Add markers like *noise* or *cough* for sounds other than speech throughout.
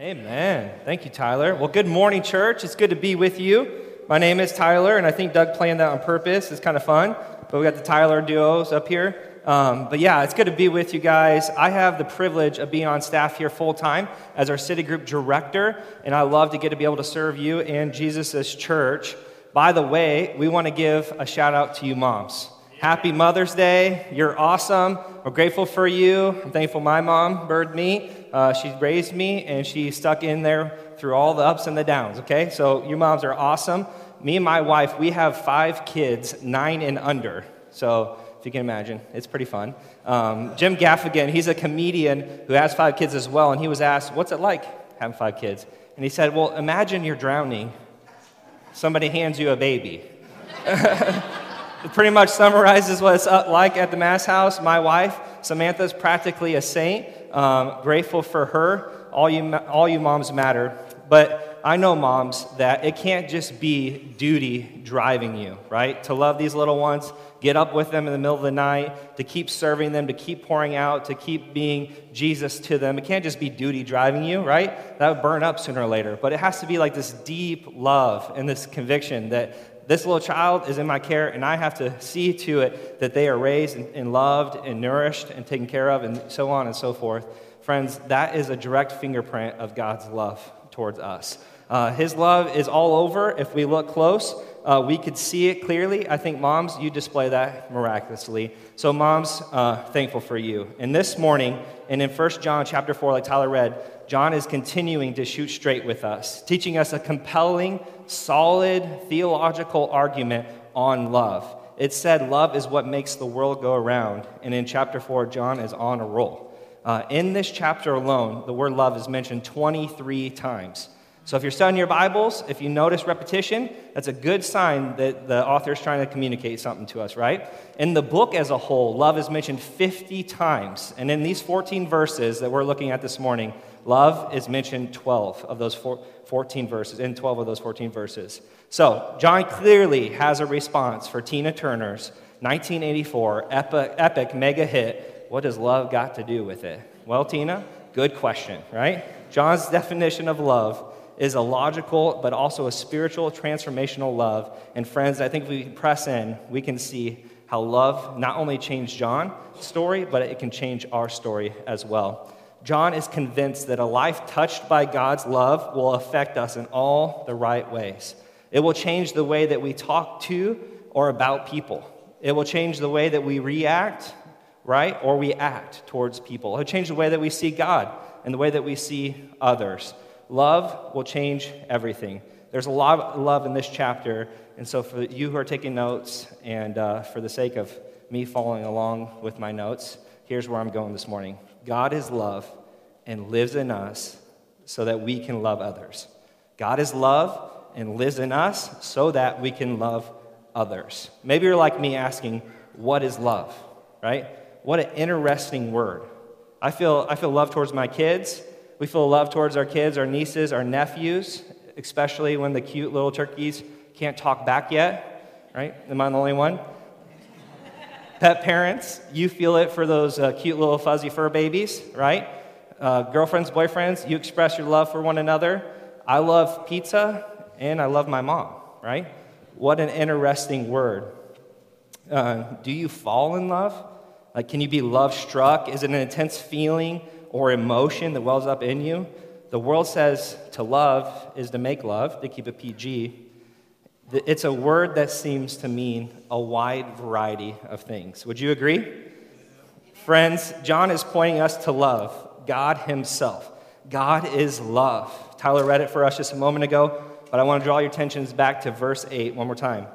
Amen. Thank you, Tyler. Well, good morning, church. It's good to be with you. My name is Tyler, and I think Doug planned that on purpose. It's kind of fun. But we got the Tyler duos up here. Um, but yeah, it's good to be with you guys. I have the privilege of being on staff here full time as our city group director, and I love to get to be able to serve you and Jesus' church. By the way, we want to give a shout out to you, moms. Happy Mother's Day. You're awesome. We're grateful for you. I'm thankful my mom birthed me. Uh, she raised me and she stuck in there through all the ups and the downs, okay? So you moms are awesome. Me and my wife, we have five kids, nine and under. So if you can imagine, it's pretty fun. Um, Jim Gaffigan, he's a comedian who has five kids as well, and he was asked, What's it like having five kids? And he said, Well, imagine you're drowning. Somebody hands you a baby. *laughs* It pretty much summarizes what it's like at the Mass House. My wife, Samantha, is practically a saint. Um, grateful for her. All you, all you moms matter. But I know, moms, that it can't just be duty driving you, right? To love these little ones, get up with them in the middle of the night, to keep serving them, to keep pouring out, to keep being Jesus to them. It can't just be duty driving you, right? That would burn up sooner or later. But it has to be like this deep love and this conviction that this little child is in my care, and I have to see to it that they are raised and, loved and nourished and taken care of, and so on and so forth. Friends, that is a direct fingerprint of God's love towards us. Uh, his love is all over. If we look close, uh, we could see it clearly. I think, moms, you display that miraculously. So, moms, uh, thankful for you. And this morning, and in 1 John chapter 4, like Tyler read, John is continuing to shoot straight with us, teaching us a compelling, solid theological argument on love. It said love is what makes the world go around. And in chapter 4, John is on a roll. Uh, in this chapter alone, the word love is mentioned 23 times. So if you're studying your Bibles, if you notice repetition, that's a good sign that the author is trying to communicate something to us, right? In the book as a whole, love is mentioned 50 times. And in these 14 verses that we're looking at this morning, Love is mentioned 12 of those 14 verses, in 12 of those 14 verses. So, John clearly has a response for Tina Turner's 1984 epic, epic mega hit, What Does Love Got to Do with It? Well, Tina, good question, right? John's definition of love is a logical but also a spiritual transformational love. And friends, I think if we press in, we can see how love not only changed John's story, but it can change our story as well. John is convinced that a life touched by God's love will affect us in all the right ways. It will change the way that we talk to or about people. It will change the way that we react, right, or we act towards people. It will change the way that we see God and the way that we see others. Love will change everything. There's a lot of love in this chapter, and so for you who are taking notes, and uh, for the sake of me following along with my notes, here's where I'm going this morning. God is love and lives in us so that we can love others. God is love and lives in us so that we can love others. Maybe you're like me asking, What is love? Right? What an interesting word. I feel, I feel love towards my kids. We feel love towards our kids, our nieces, our nephews, especially when the cute little turkeys can't talk back yet. Right? Am I the only one? Pet parents, you feel it for those uh, cute little fuzzy fur babies, right? Uh, girlfriends, boyfriends, you express your love for one another. I love pizza and I love my mom, right? What an interesting word. Uh, do you fall in love? Like, can you be love struck? Is it an intense feeling or emotion that wells up in you? The world says to love is to make love, to keep it PG. It's a word that seems to mean a wide variety of things. Would you agree? Friends, John is pointing us to love, God Himself. God is love. Tyler read it for us just a moment ago, but I want to draw your attentions back to verse 8 one more time.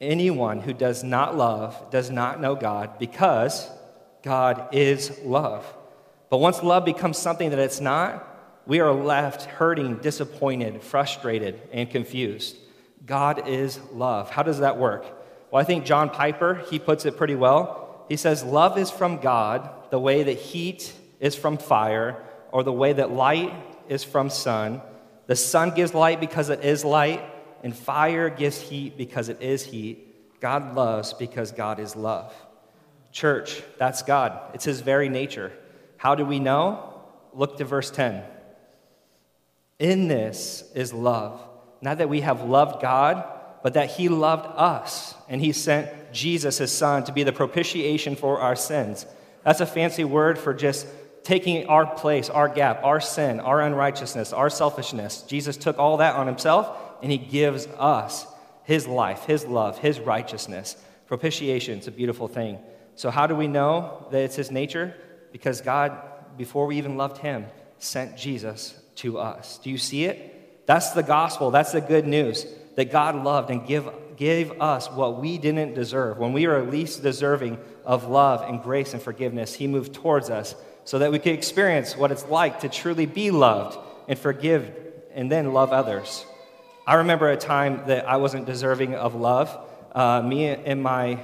Anyone who does not love does not know God because God is love. But once love becomes something that it's not, we are left hurting, disappointed, frustrated, and confused. God is love. How does that work? Well, I think John Piper, he puts it pretty well. He says, Love is from God the way that heat is from fire, or the way that light is from sun. The sun gives light because it is light, and fire gives heat because it is heat. God loves because God is love. Church, that's God. It's his very nature. How do we know? Look to verse 10. In this is love. Not that we have loved God, but that He loved us, and He sent Jesus, His Son, to be the propitiation for our sins. That's a fancy word for just taking our place, our gap, our sin, our unrighteousness, our selfishness. Jesus took all that on Himself, and He gives us His life, His love, His righteousness. Propitiation, it's a beautiful thing. So, how do we know that it's His nature? Because God, before we even loved Him, sent Jesus to us. Do you see it? That's the gospel. That's the good news that God loved and give, gave us what we didn't deserve. When we were least deserving of love and grace and forgiveness, He moved towards us so that we could experience what it's like to truly be loved and forgive and then love others. I remember a time that I wasn't deserving of love. Uh, me and my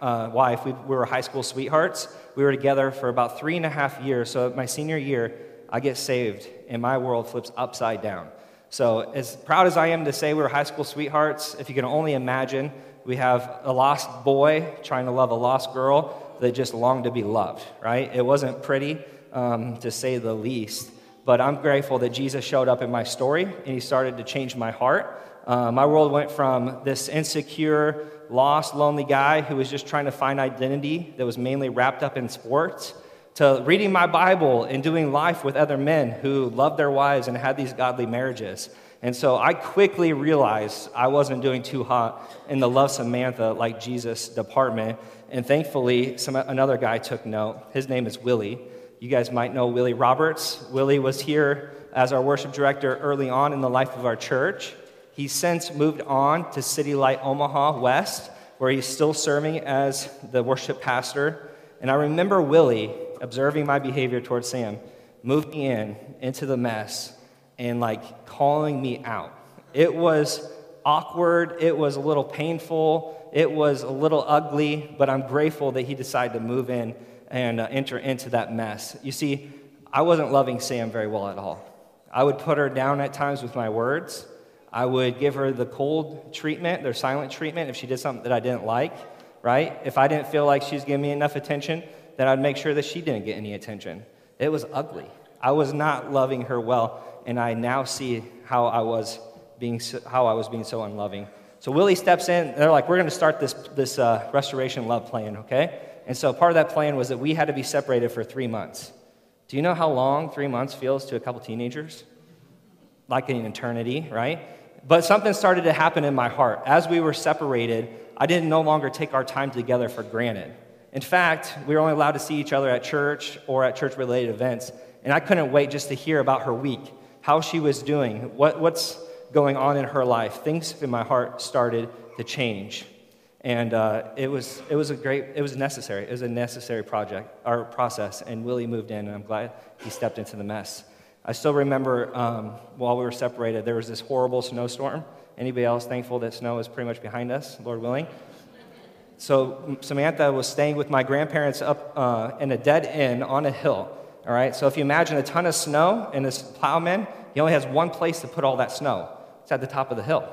uh, wife, we, we were high school sweethearts. We were together for about three and a half years. So, my senior year, I get saved, and my world flips upside down. So, as proud as I am to say we were high school sweethearts, if you can only imagine, we have a lost boy trying to love a lost girl that just longed to be loved, right? It wasn't pretty, um, to say the least. But I'm grateful that Jesus showed up in my story and he started to change my heart. Uh, my world went from this insecure, lost, lonely guy who was just trying to find identity that was mainly wrapped up in sports to reading my Bible and doing life with other men who loved their wives and had these godly marriages. And so I quickly realized I wasn't doing too hot in the Love Samantha like Jesus department. And thankfully, some, another guy took note. His name is Willie. You guys might know Willie Roberts. Willie was here as our worship director early on in the life of our church. He's since moved on to City Light Omaha West, where he's still serving as the worship pastor. And I remember Willie observing my behavior towards Sam, moving in into the mess and like calling me out. It was awkward, it was a little painful, it was a little ugly, but I'm grateful that he decided to move in and uh, enter into that mess. You see, I wasn't loving Sam very well at all. I would put her down at times with my words. I would give her the cold treatment, their silent treatment, if she did something that I didn't like, right? If I didn't feel like she was giving me enough attention, then I'd make sure that she didn't get any attention. It was ugly. I was not loving her well, and I now see how I was being so, how I was being so unloving. So Willie steps in. They're like, "We're going to start this this uh, restoration love plan, okay?" And so part of that plan was that we had to be separated for three months. Do you know how long three months feels to a couple teenagers? Like an eternity, right? But something started to happen in my heart. As we were separated, I didn't no longer take our time together for granted. In fact, we were only allowed to see each other at church or at church related events. And I couldn't wait just to hear about her week, how she was doing, what, what's going on in her life. Things in my heart started to change. And uh, it, was, it was a great, it was necessary. It was a necessary project, or process. And Willie moved in, and I'm glad he stepped into the mess. I still remember um, while we were separated, there was this horrible snowstorm. Anybody else thankful that snow is pretty much behind us, Lord willing? So Samantha was staying with my grandparents up uh, in a dead end on a hill. All right, so if you imagine a ton of snow and this plowman, he only has one place to put all that snow. It's at the top of the hill,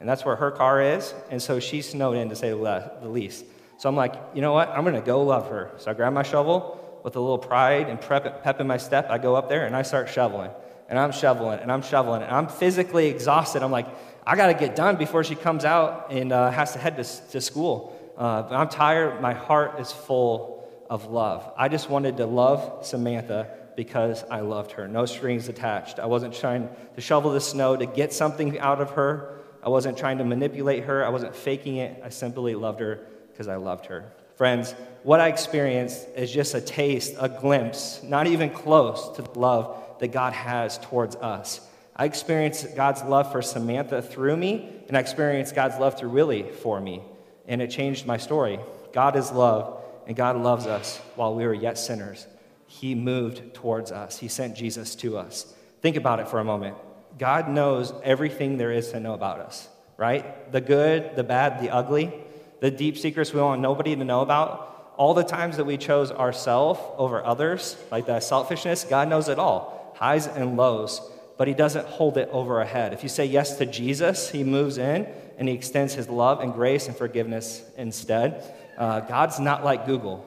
and that's where her car is. And so she's snowed in, to say the least. So I'm like, you know what? I'm going to go love her. So I grab my shovel with a little pride and prep, pep in my step. I go up there and I start shoveling, and I'm shoveling, and I'm shoveling, and I'm physically exhausted. I'm like, I got to get done before she comes out and uh, has to head to, to school. Uh, I'm tired. My heart is full of love. I just wanted to love Samantha because I loved her. No strings attached. I wasn't trying to shovel the snow to get something out of her. I wasn't trying to manipulate her. I wasn't faking it. I simply loved her because I loved her. Friends, what I experienced is just a taste, a glimpse, not even close to the love that God has towards us. I experienced God's love for Samantha through me, and I experienced God's love through Willie for me and it changed my story. God is love, and God loves us while we were yet sinners. He moved towards us, He sent Jesus to us. Think about it for a moment. God knows everything there is to know about us, right? The good, the bad, the ugly, the deep secrets we want nobody to know about. All the times that we chose ourselves over others, like that selfishness, God knows it all, highs and lows, but He doesn't hold it over our head. If you say yes to Jesus, He moves in and he extends his love and grace and forgiveness instead. Uh, God's not like Google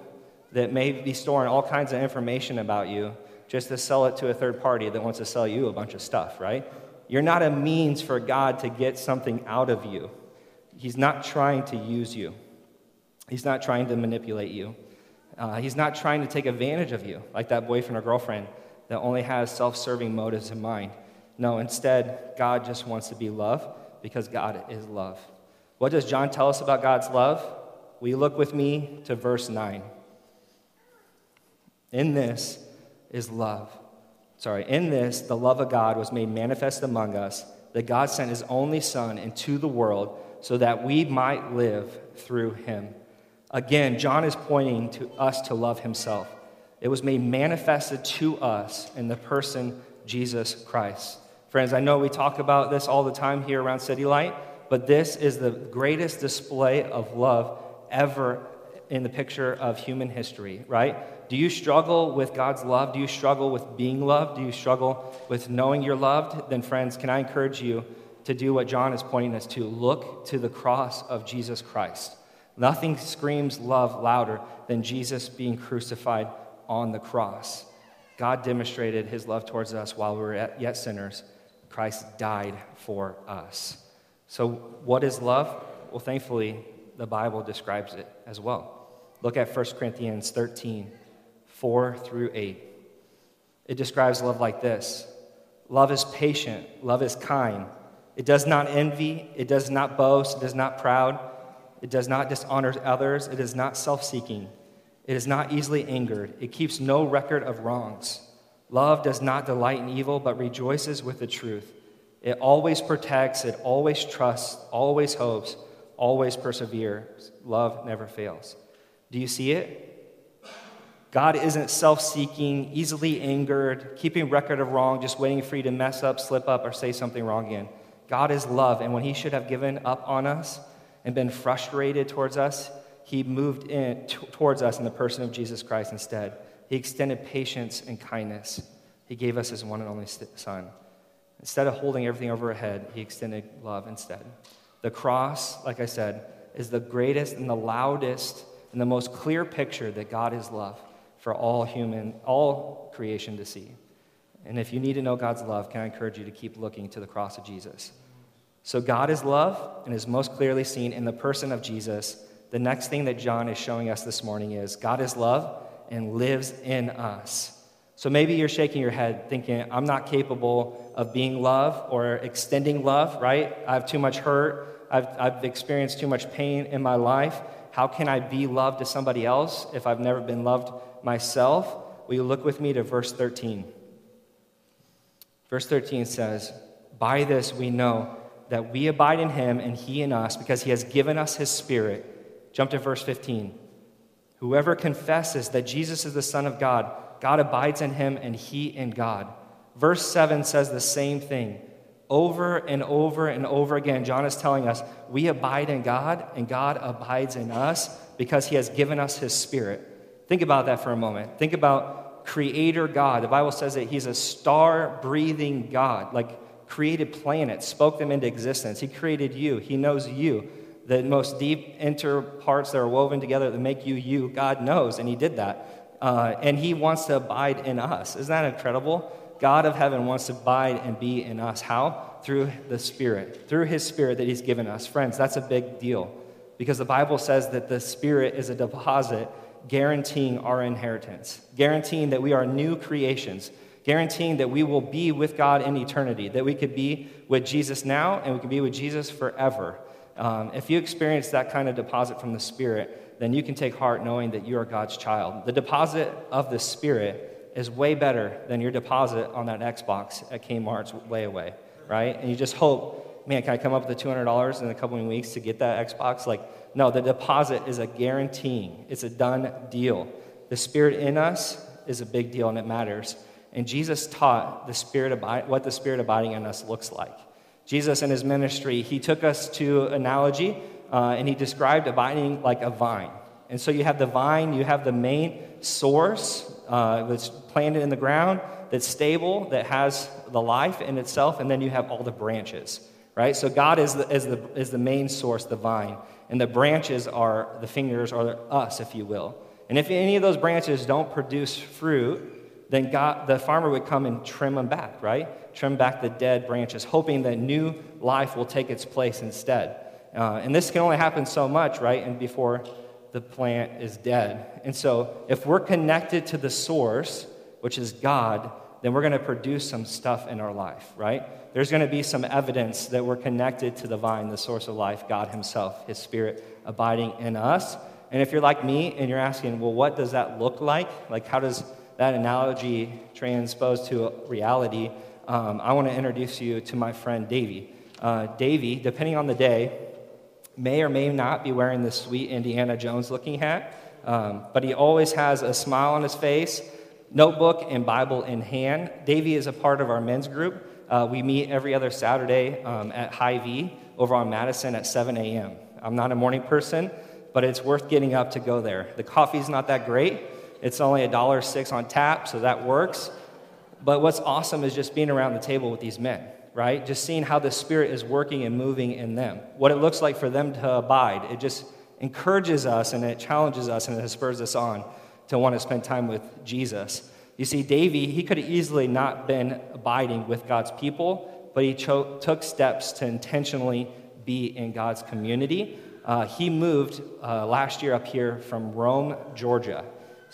that may be storing all kinds of information about you just to sell it to a third party that wants to sell you a bunch of stuff, right? You're not a means for God to get something out of you. He's not trying to use you, He's not trying to manipulate you. Uh, he's not trying to take advantage of you, like that boyfriend or girlfriend that only has self serving motives in mind. No, instead, God just wants to be love because God is love. What does John tell us about God's love? Will you look with me to verse 9? In this is love. Sorry, in this, the love of God was made manifest among us, that God sent his only Son into the world so that we might live through him. Again, John is pointing to us to love himself. It was made manifested to us in the person Jesus Christ. Friends, I know we talk about this all the time here around City Light, but this is the greatest display of love ever in the picture of human history, right? Do you struggle with God's love? Do you struggle with being loved? Do you struggle with knowing you're loved? Then, friends, can I encourage you to do what John is pointing us to? Look to the cross of Jesus Christ. Nothing screams love louder than Jesus being crucified on the cross. God demonstrated his love towards us while we were yet sinners Christ died for us. So, what is love? Well, thankfully, the Bible describes it as well. Look at 1 Corinthians 13, 4 through 8. It describes love like this Love is patient, love is kind. It does not envy, it does not boast, it is not proud, it does not dishonor others, it is not self seeking, it is not easily angered, it keeps no record of wrongs. Love does not delight in evil, but rejoices with the truth. It always protects, it always trusts, always hopes, always perseveres. Love never fails. Do you see it? God isn't self seeking, easily angered, keeping record of wrong, just waiting for you to mess up, slip up, or say something wrong again. God is love, and when He should have given up on us and been frustrated towards us, He moved in t- towards us in the person of Jesus Christ instead. He extended patience and kindness. He gave us his one and only son. Instead of holding everything over our head, he extended love instead. The cross, like I said, is the greatest and the loudest and the most clear picture that God is love for all human, all creation to see. And if you need to know God's love, can I encourage you to keep looking to the cross of Jesus? So God is love and is most clearly seen in the person of Jesus. The next thing that John is showing us this morning is God is love and lives in us. So maybe you're shaking your head thinking, I'm not capable of being love or extending love, right? I have too much hurt. I've, I've experienced too much pain in my life. How can I be loved to somebody else if I've never been loved myself? Will you look with me to verse 13? Verse 13 says, By this we know that we abide in him and he in us because he has given us his spirit. Jump to verse 15. Whoever confesses that Jesus is the Son of God, God abides in him and he in God. Verse 7 says the same thing. Over and over and over again, John is telling us we abide in God and God abides in us because he has given us his spirit. Think about that for a moment. Think about creator God. The Bible says that he's a star breathing God, like created planets, spoke them into existence. He created you, he knows you the most deep inter parts that are woven together that make you you, God knows, and He did that. Uh, and He wants to abide in us. Isn't that incredible? God of heaven wants to abide and be in us. How? Through the Spirit, through His Spirit that He's given us. Friends, that's a big deal because the Bible says that the Spirit is a deposit guaranteeing our inheritance, guaranteeing that we are new creations, guaranteeing that we will be with God in eternity, that we could be with Jesus now and we could be with Jesus forever. Um, if you experience that kind of deposit from the Spirit, then you can take heart knowing that you are God's child. The deposit of the Spirit is way better than your deposit on that Xbox at Kmart's layaway, right? And you just hope, man, can I come up with the $200 in a couple of weeks to get that Xbox? Like, no, the deposit is a guaranteeing, it's a done deal. The Spirit in us is a big deal and it matters. And Jesus taught the Spirit what the Spirit abiding in us looks like. Jesus in his ministry, he took us to analogy uh, and he described abiding like a vine. And so you have the vine, you have the main source uh, that's planted in the ground, that's stable, that has the life in itself, and then you have all the branches, right? So God is the, is the, is the main source, the vine, and the branches are the fingers, or us, if you will. And if any of those branches don't produce fruit, then God, the farmer would come and trim them back, right? Trim back the dead branches, hoping that new life will take its place instead. Uh, and this can only happen so much, right? And before the plant is dead. And so, if we're connected to the source, which is God, then we're going to produce some stuff in our life, right? There's going to be some evidence that we're connected to the vine, the source of life, God Himself, His Spirit abiding in us. And if you're like me and you're asking, well, what does that look like? Like, how does that analogy transposed to reality? Um, I want to introduce you to my friend Davy. Uh, Davy, depending on the day, may or may not be wearing this sweet Indiana Jones looking hat, um, but he always has a smile on his face notebook and Bible in hand. Davey is a part of our men's group. Uh, we meet every other Saturday um, at Hy-Vee over on Madison at 7 a.m. I'm not a morning person, but it's worth getting up to go there. The coffee's not that great. It's only a dollar six on tap, so that works. But what's awesome is just being around the table with these men, right? Just seeing how the Spirit is working and moving in them. What it looks like for them to abide. It just encourages us and it challenges us and it spurs us on to want to spend time with Jesus. You see, Davy, he could have easily not been abiding with God's people, but he cho- took steps to intentionally be in God's community. Uh, he moved uh, last year up here from Rome, Georgia.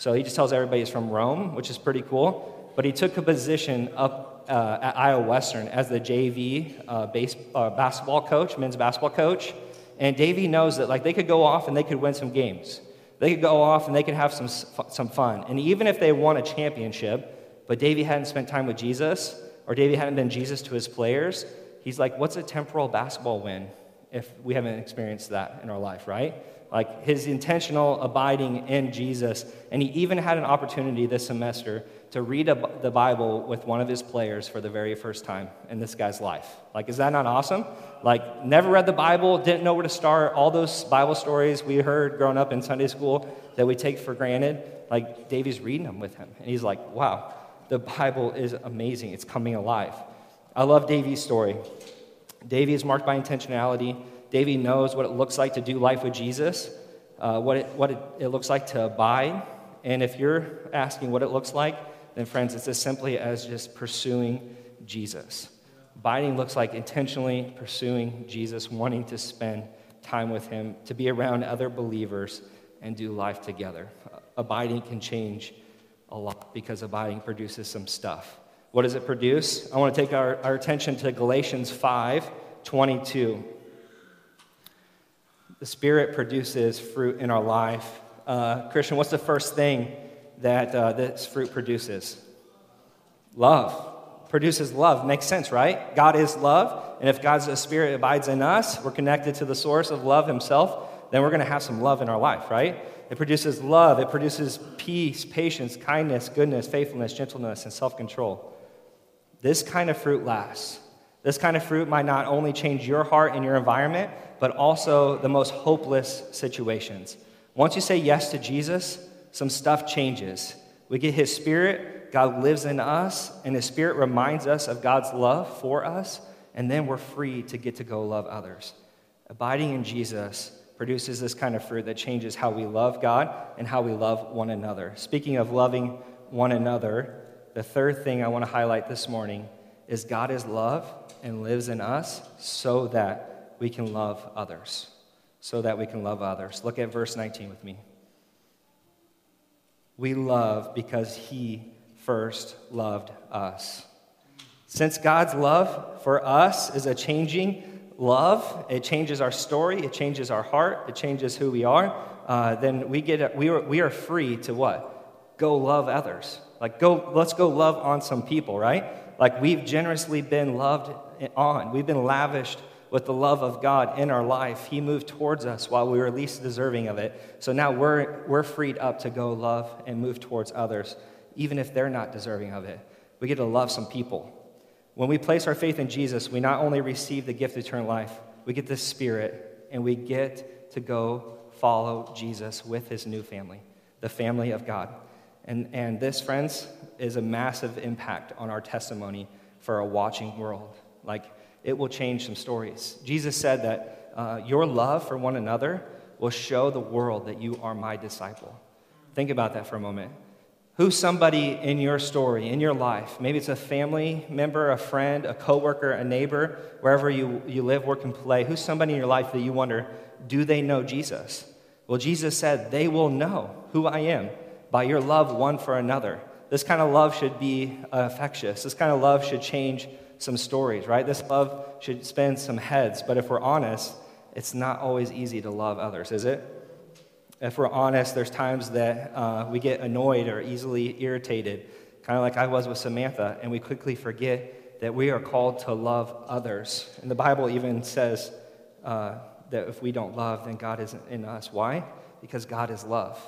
So he just tells everybody he's from Rome, which is pretty cool. But he took a position up uh, at Iowa Western as the JV uh, base, uh, basketball coach, men's basketball coach. And Davy knows that like they could go off and they could win some games. They could go off and they could have some, some fun. And even if they won a championship, but Davey hadn't spent time with Jesus, or Davey hadn't been Jesus to his players, he's like, what's a temporal basketball win if we haven't experienced that in our life, right? Like his intentional abiding in Jesus. And he even had an opportunity this semester to read a, the Bible with one of his players for the very first time in this guy's life. Like, is that not awesome? Like, never read the Bible, didn't know where to start. All those Bible stories we heard growing up in Sunday school that we take for granted, like, Davey's reading them with him. And he's like, wow, the Bible is amazing. It's coming alive. I love Davey's story. Davey is marked by intentionality. Davey knows what it looks like to do life with Jesus, uh, what, it, what it, it looks like to abide. And if you're asking what it looks like, then, friends, it's as simply as just pursuing Jesus. Abiding looks like intentionally pursuing Jesus, wanting to spend time with Him, to be around other believers, and do life together. Abiding can change a lot because abiding produces some stuff. What does it produce? I want to take our, our attention to Galatians 5 22. The Spirit produces fruit in our life. Uh, Christian, what's the first thing that uh, this fruit produces? Love produces love. Makes sense, right? God is love. And if God's spirit abides in us, we're connected to the source of love himself, then we're going to have some love in our life, right? It produces love. It produces peace, patience, kindness, goodness, faithfulness, gentleness, and self control. This kind of fruit lasts. This kind of fruit might not only change your heart and your environment, but also the most hopeless situations. Once you say yes to Jesus, some stuff changes. We get his spirit, God lives in us, and His Spirit reminds us of God's love for us, and then we're free to get to go love others. Abiding in Jesus produces this kind of fruit that changes how we love God and how we love one another. Speaking of loving one another, the third thing I want to highlight this morning is God is love and lives in us so that we can love others. So that we can love others. Look at verse 19 with me. We love because He first loved us. Since God's love for us is a changing love, it changes our story, it changes our heart, it changes who we are, uh, then we, get, we, are, we are free to what? Go love others. Like, go, let's go love on some people, right? Like, we've generously been loved on. We've been lavished with the love of God in our life. He moved towards us while we were least deserving of it. So now we're, we're freed up to go love and move towards others even if they're not deserving of it. We get to love some people. When we place our faith in Jesus, we not only receive the gift of eternal life, we get the Spirit, and we get to go follow Jesus with his new family, the family of God. And, and this, friends, is a massive impact on our testimony for a watching world. Like, it will change some stories. Jesus said that uh, your love for one another will show the world that you are my disciple. Think about that for a moment. Who's somebody in your story, in your life? Maybe it's a family member, a friend, a coworker, a neighbor, wherever you, you live, work, and play. Who's somebody in your life that you wonder, do they know Jesus? Well, Jesus said, they will know who I am by your love one for another. This kind of love should be infectious. This kind of love should change some stories, right? This love should spin some heads. But if we're honest, it's not always easy to love others, is it? If we're honest, there's times that uh, we get annoyed or easily irritated, kind of like I was with Samantha, and we quickly forget that we are called to love others. And the Bible even says uh, that if we don't love, then God isn't in us. Why? Because God is love.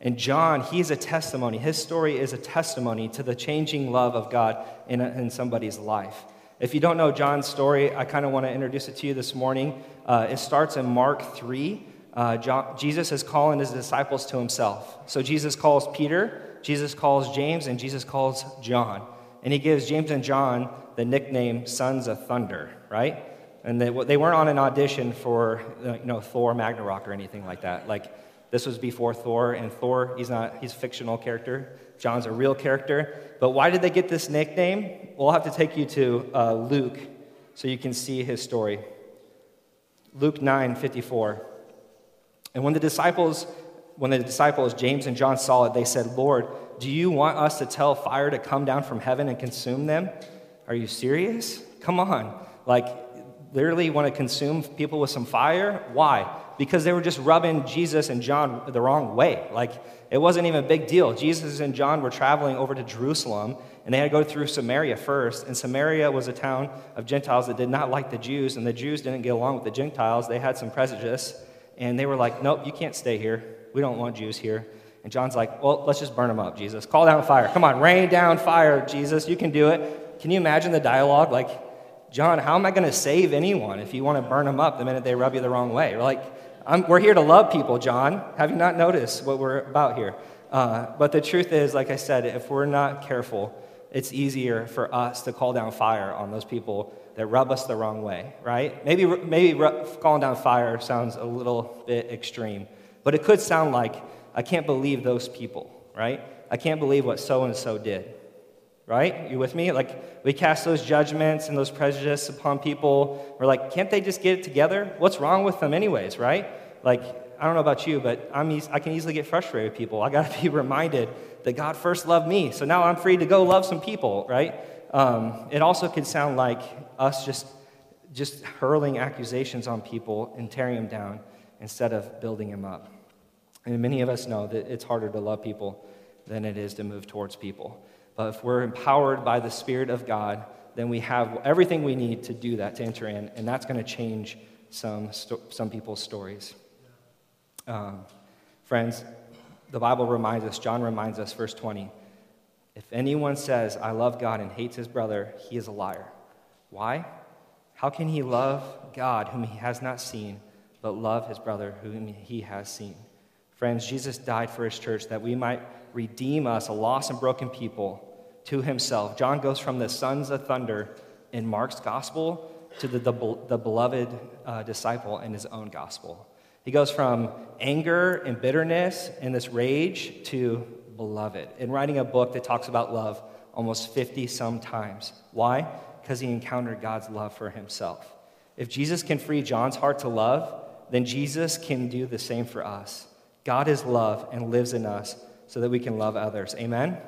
And John, he's a testimony. His story is a testimony to the changing love of God in, in somebody's life. If you don't know John's story, I kind of want to introduce it to you this morning. Uh, it starts in Mark 3 uh, John, Jesus is calling his disciples to himself. So Jesus calls Peter, Jesus calls James, and Jesus calls John. And he gives James and John the nickname Sons of Thunder, right? And they, they weren't on an audition for uh, you know, Thor Ragnarok or anything like that. Like, this was before Thor, and Thor, he's not, he's a fictional character. John's a real character. But why did they get this nickname? We'll have to take you to uh, Luke so you can see his story. Luke 9 54. And when the disciples, when the disciples, James and John saw it, they said, Lord, do you want us to tell fire to come down from heaven and consume them? Are you serious? Come on. Like, literally want to consume people with some fire? Why? Because they were just rubbing Jesus and John the wrong way. Like, it wasn't even a big deal. Jesus and John were traveling over to Jerusalem, and they had to go through Samaria first. And Samaria was a town of Gentiles that did not like the Jews, and the Jews didn't get along with the Gentiles. They had some prejudice and they were like, Nope, you can't stay here. We don't want Jews here. And John's like, Well, let's just burn them up, Jesus. Call down fire. Come on, rain down fire, Jesus. You can do it. Can you imagine the dialogue? Like, John, how am I going to save anyone if you want to burn them up the minute they rub you the wrong way? Like, I'm, we're here to love people, John. Have you not noticed what we're about here? Uh, but the truth is, like I said, if we're not careful, it's easier for us to call down fire on those people that rub us the wrong way, right? Maybe, maybe calling down fire sounds a little bit extreme, but it could sound like, I can't believe those people, right? I can't believe what so and so did, right? You with me? Like, we cast those judgments and those prejudices upon people. We're like, can't they just get it together? What's wrong with them, anyways, right? Like, I don't know about you, but I'm e- I can easily get frustrated with people. I got to *laughs* be reminded that God first loved me, so now I'm free to go love some people, right? Um, it also could sound like us just, just hurling accusations on people and tearing them down instead of building them up. And many of us know that it's harder to love people than it is to move towards people. But if we're empowered by the Spirit of God, then we have everything we need to do that, to enter in, and that's going to change some, some people's stories. Um, friends, the Bible reminds us, John reminds us, verse 20 if anyone says, I love God and hates his brother, he is a liar. Why? How can he love God whom he has not seen, but love his brother whom he has seen? Friends, Jesus died for his church that we might redeem us, a lost and broken people, to himself. John goes from the sons of thunder in Mark's gospel to the, the, the beloved uh, disciple in his own gospel. He goes from anger and bitterness and this rage to beloved. In writing a book that talks about love almost 50 some times. Why? Because he encountered God's love for himself. If Jesus can free John's heart to love, then Jesus can do the same for us. God is love and lives in us so that we can love others. Amen?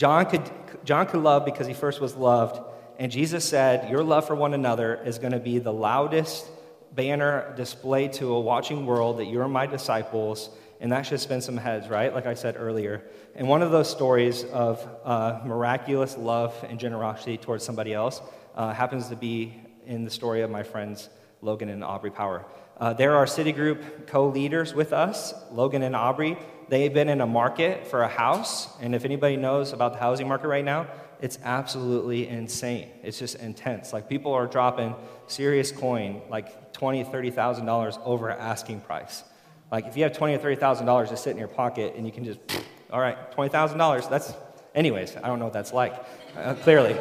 John could, John could love because he first was loved, and Jesus said, Your love for one another is going to be the loudest banner displayed to a watching world that you're my disciples and that should spin some heads, right? Like I said earlier. And one of those stories of uh, miraculous love and generosity towards somebody else uh, happens to be in the story of my friends Logan and Aubrey Power. Uh, there are city group co leaders with us, Logan and Aubrey. They've been in a market for a house, and if anybody knows about the housing market right now, it's absolutely insane. It's just intense. Like people are dropping serious coin, like twenty, thirty thousand dollars over asking price. Like if you have twenty or thirty thousand dollars just sit in your pocket and you can just, all right, twenty thousand dollars. That's, anyways, I don't know what that's like. Uh, clearly.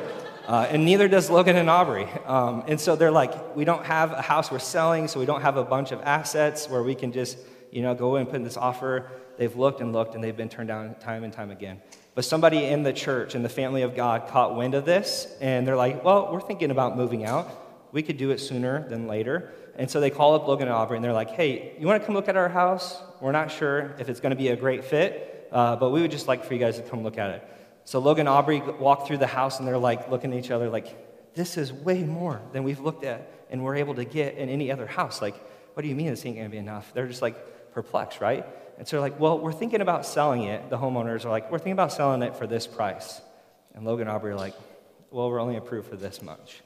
Uh, and neither does Logan and Aubrey. Um, and so they're like, we don't have a house we're selling, so we don't have a bunch of assets where we can just, you know, go and put in this offer. They've looked and looked and they've been turned down time and time again. But somebody in the church, in the family of God, caught wind of this, and they're like, well, we're thinking about moving out. We could do it sooner than later. And so they call up Logan and Aubrey, and they're like, hey, you want to come look at our house? We're not sure if it's going to be a great fit, uh, but we would just like for you guys to come look at it. So Logan and Aubrey walk through the house, and they're like looking at each other like, this is way more than we've looked at and we're able to get in any other house. Like, what do you mean this ain't going to be enough? They're just like perplexed, right? And so they're like, well, we're thinking about selling it. The homeowners are like, we're thinking about selling it for this price. And Logan and Aubrey are like, well, we're only approved for this much.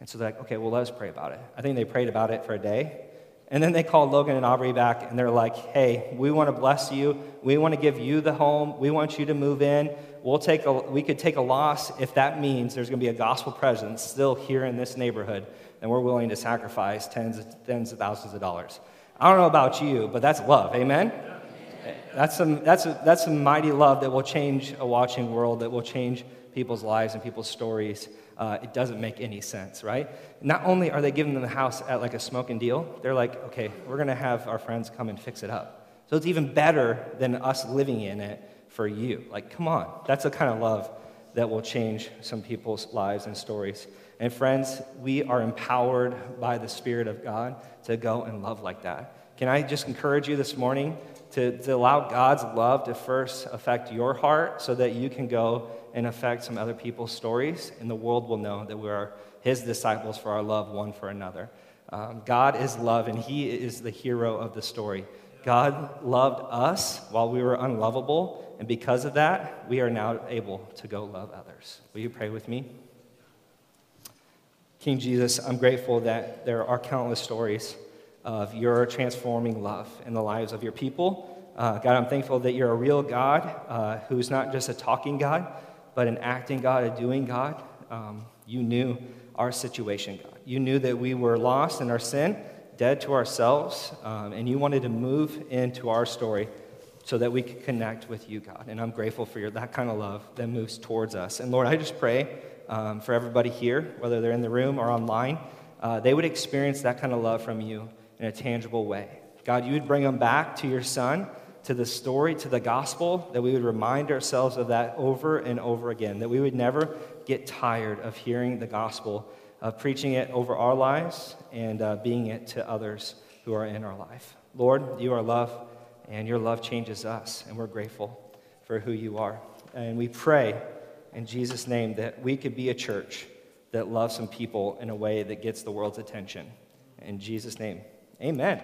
And so they're like, okay, well, let's pray about it. I think they prayed about it for a day. And then they called Logan and Aubrey back and they're like, hey, we want to bless you. We want to give you the home. We want you to move in. We'll take a, we could take a loss if that means there's going to be a gospel presence still here in this neighborhood. And we're willing to sacrifice tens, tens of thousands of dollars. I don't know about you, but that's love. Amen? That's some, that's, a, that's some mighty love that will change a watching world, that will change people's lives and people's stories. Uh, it doesn't make any sense, right? Not only are they giving them the house at like a smoking deal, they're like, okay, we're going to have our friends come and fix it up. So it's even better than us living in it for you. Like, come on. That's the kind of love that will change some people's lives and stories. And friends, we are empowered by the Spirit of God to go and love like that. Can I just encourage you this morning to, to allow God's love to first affect your heart so that you can go and affect some other people's stories, and the world will know that we are His disciples for our love one for another. Um, God is love, and He is the hero of the story. God loved us while we were unlovable, and because of that, we are now able to go love others. Will you pray with me? King Jesus, I'm grateful that there are countless stories of your transforming love in the lives of your people. Uh, God, I'm thankful that you're a real God uh, who's not just a talking God, but an acting God, a doing God. Um, you knew our situation, God. You knew that we were lost in our sin, dead to ourselves, um, and you wanted to move into our story so that we could connect with you, God. And I'm grateful for your, that kind of love that moves towards us. And Lord, I just pray um, for everybody here, whether they're in the room or online, uh, they would experience that kind of love from you in a tangible way. God, you would bring them back to your son, to the story, to the gospel, that we would remind ourselves of that over and over again, that we would never get tired of hearing the gospel, of preaching it over our lives and uh, being it to others who are in our life. Lord, you are love, and your love changes us, and we're grateful for who you are. And we pray in Jesus' name that we could be a church that loves some people in a way that gets the world's attention. In Jesus' name. Amen.